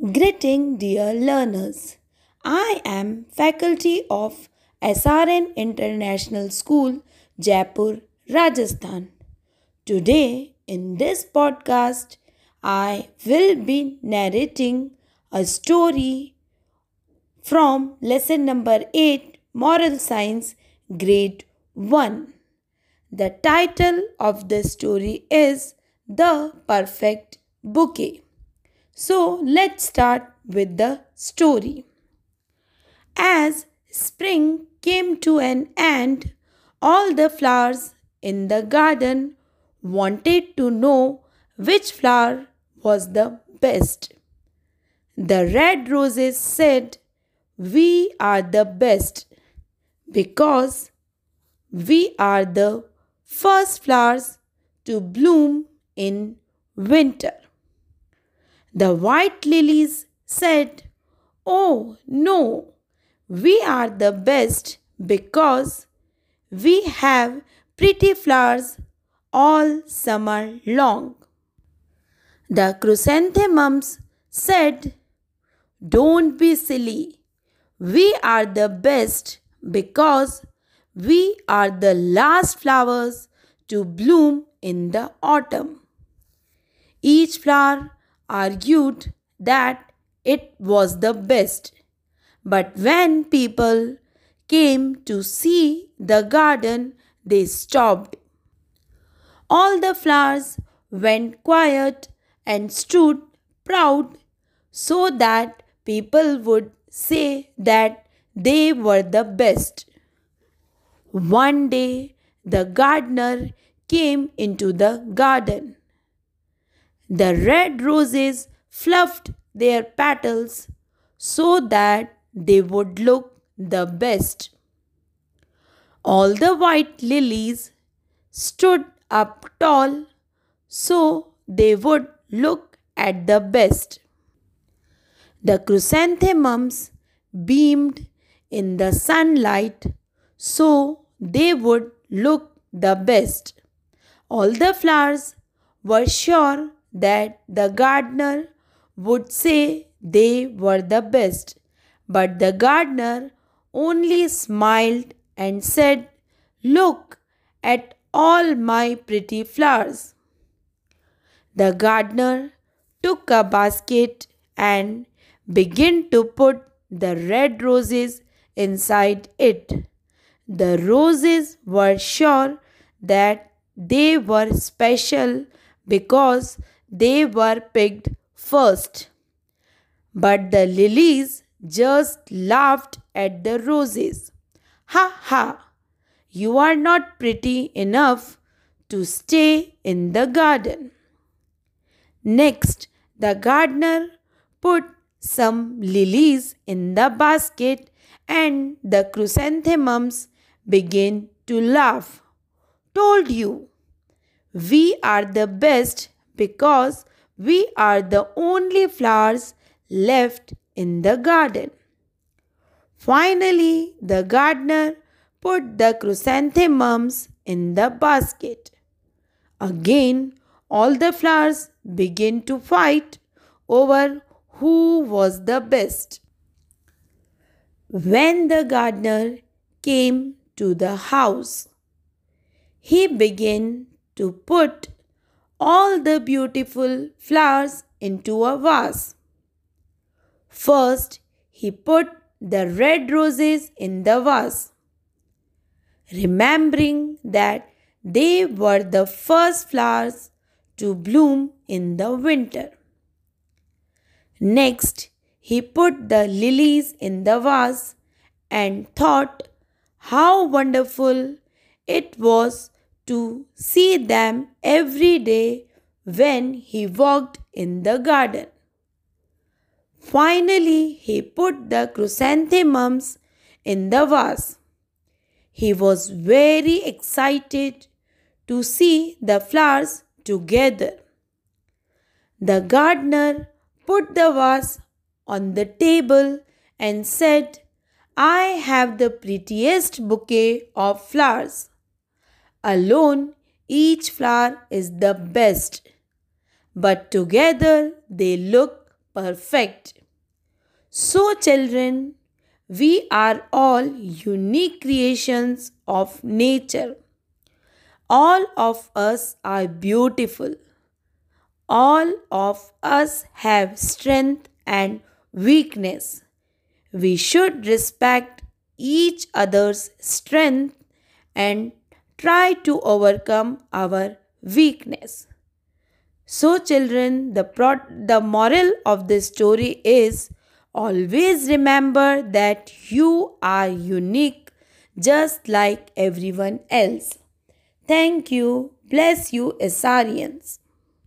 Greeting, dear learners. I am faculty of SRN International School, Jaipur, Rajasthan. Today, in this podcast, I will be narrating a story from lesson number 8, Moral Science, grade 1. The title of the story is The Perfect Bouquet. So let's start with the story. As spring came to an end, all the flowers in the garden wanted to know which flower was the best. The red roses said, We are the best because we are the first flowers to bloom in winter. The white lilies said, Oh no, we are the best because we have pretty flowers all summer long. The chrysanthemums said, Don't be silly. We are the best because we are the last flowers to bloom in the autumn. Each flower argued that it was the best. But when people came to see the garden, they stopped. All the flowers went quiet and stood proud so that people would say that they were the best. One day, the gardener came into the garden. The red roses fluffed their petals so that they would look the best. All the white lilies stood up tall so they would look at the best. The chrysanthemums beamed in the sunlight so they would look the best. All the flowers were sure that the gardener would say they were the best, but the gardener only smiled and said, Look at all my pretty flowers. The gardener took a basket and began to put the red roses inside it. The roses were sure that they were special because they were picked first. But the lilies just laughed at the roses. Ha ha! You are not pretty enough to stay in the garden. Next, the gardener put some lilies in the basket and the chrysanthemums began to laugh. Told you, we are the best because we are the only flowers left in the garden. Finally, the gardener put the chrysanthemums in the basket. Again, all the flowers began to fight over who was the best. When the gardener came to the house, he began to put all the beautiful flowers into a vase. First, he put the red roses in the vase, remembering that they were the first flowers to bloom in the winter. Next, he put the lilies in the vase and thought how wonderful it was to see them every day when he walked in the garden. Finally, he put the chrysanthemums in the vase. He was very excited to see the flowers together. The gardener put the vase on the table and said, I have the prettiest bouquet of flowers. Alone, each flower is the best, but together they look perfect. So, children, we are all unique creations of nature. All of us are beautiful. All of us have strength and weakness. We should respect each other's strength and try to overcome our weakness. So, children, the, pro- the moral of this story is always remember that you are unique just like everyone else. Thank you. Bless you, Asarians.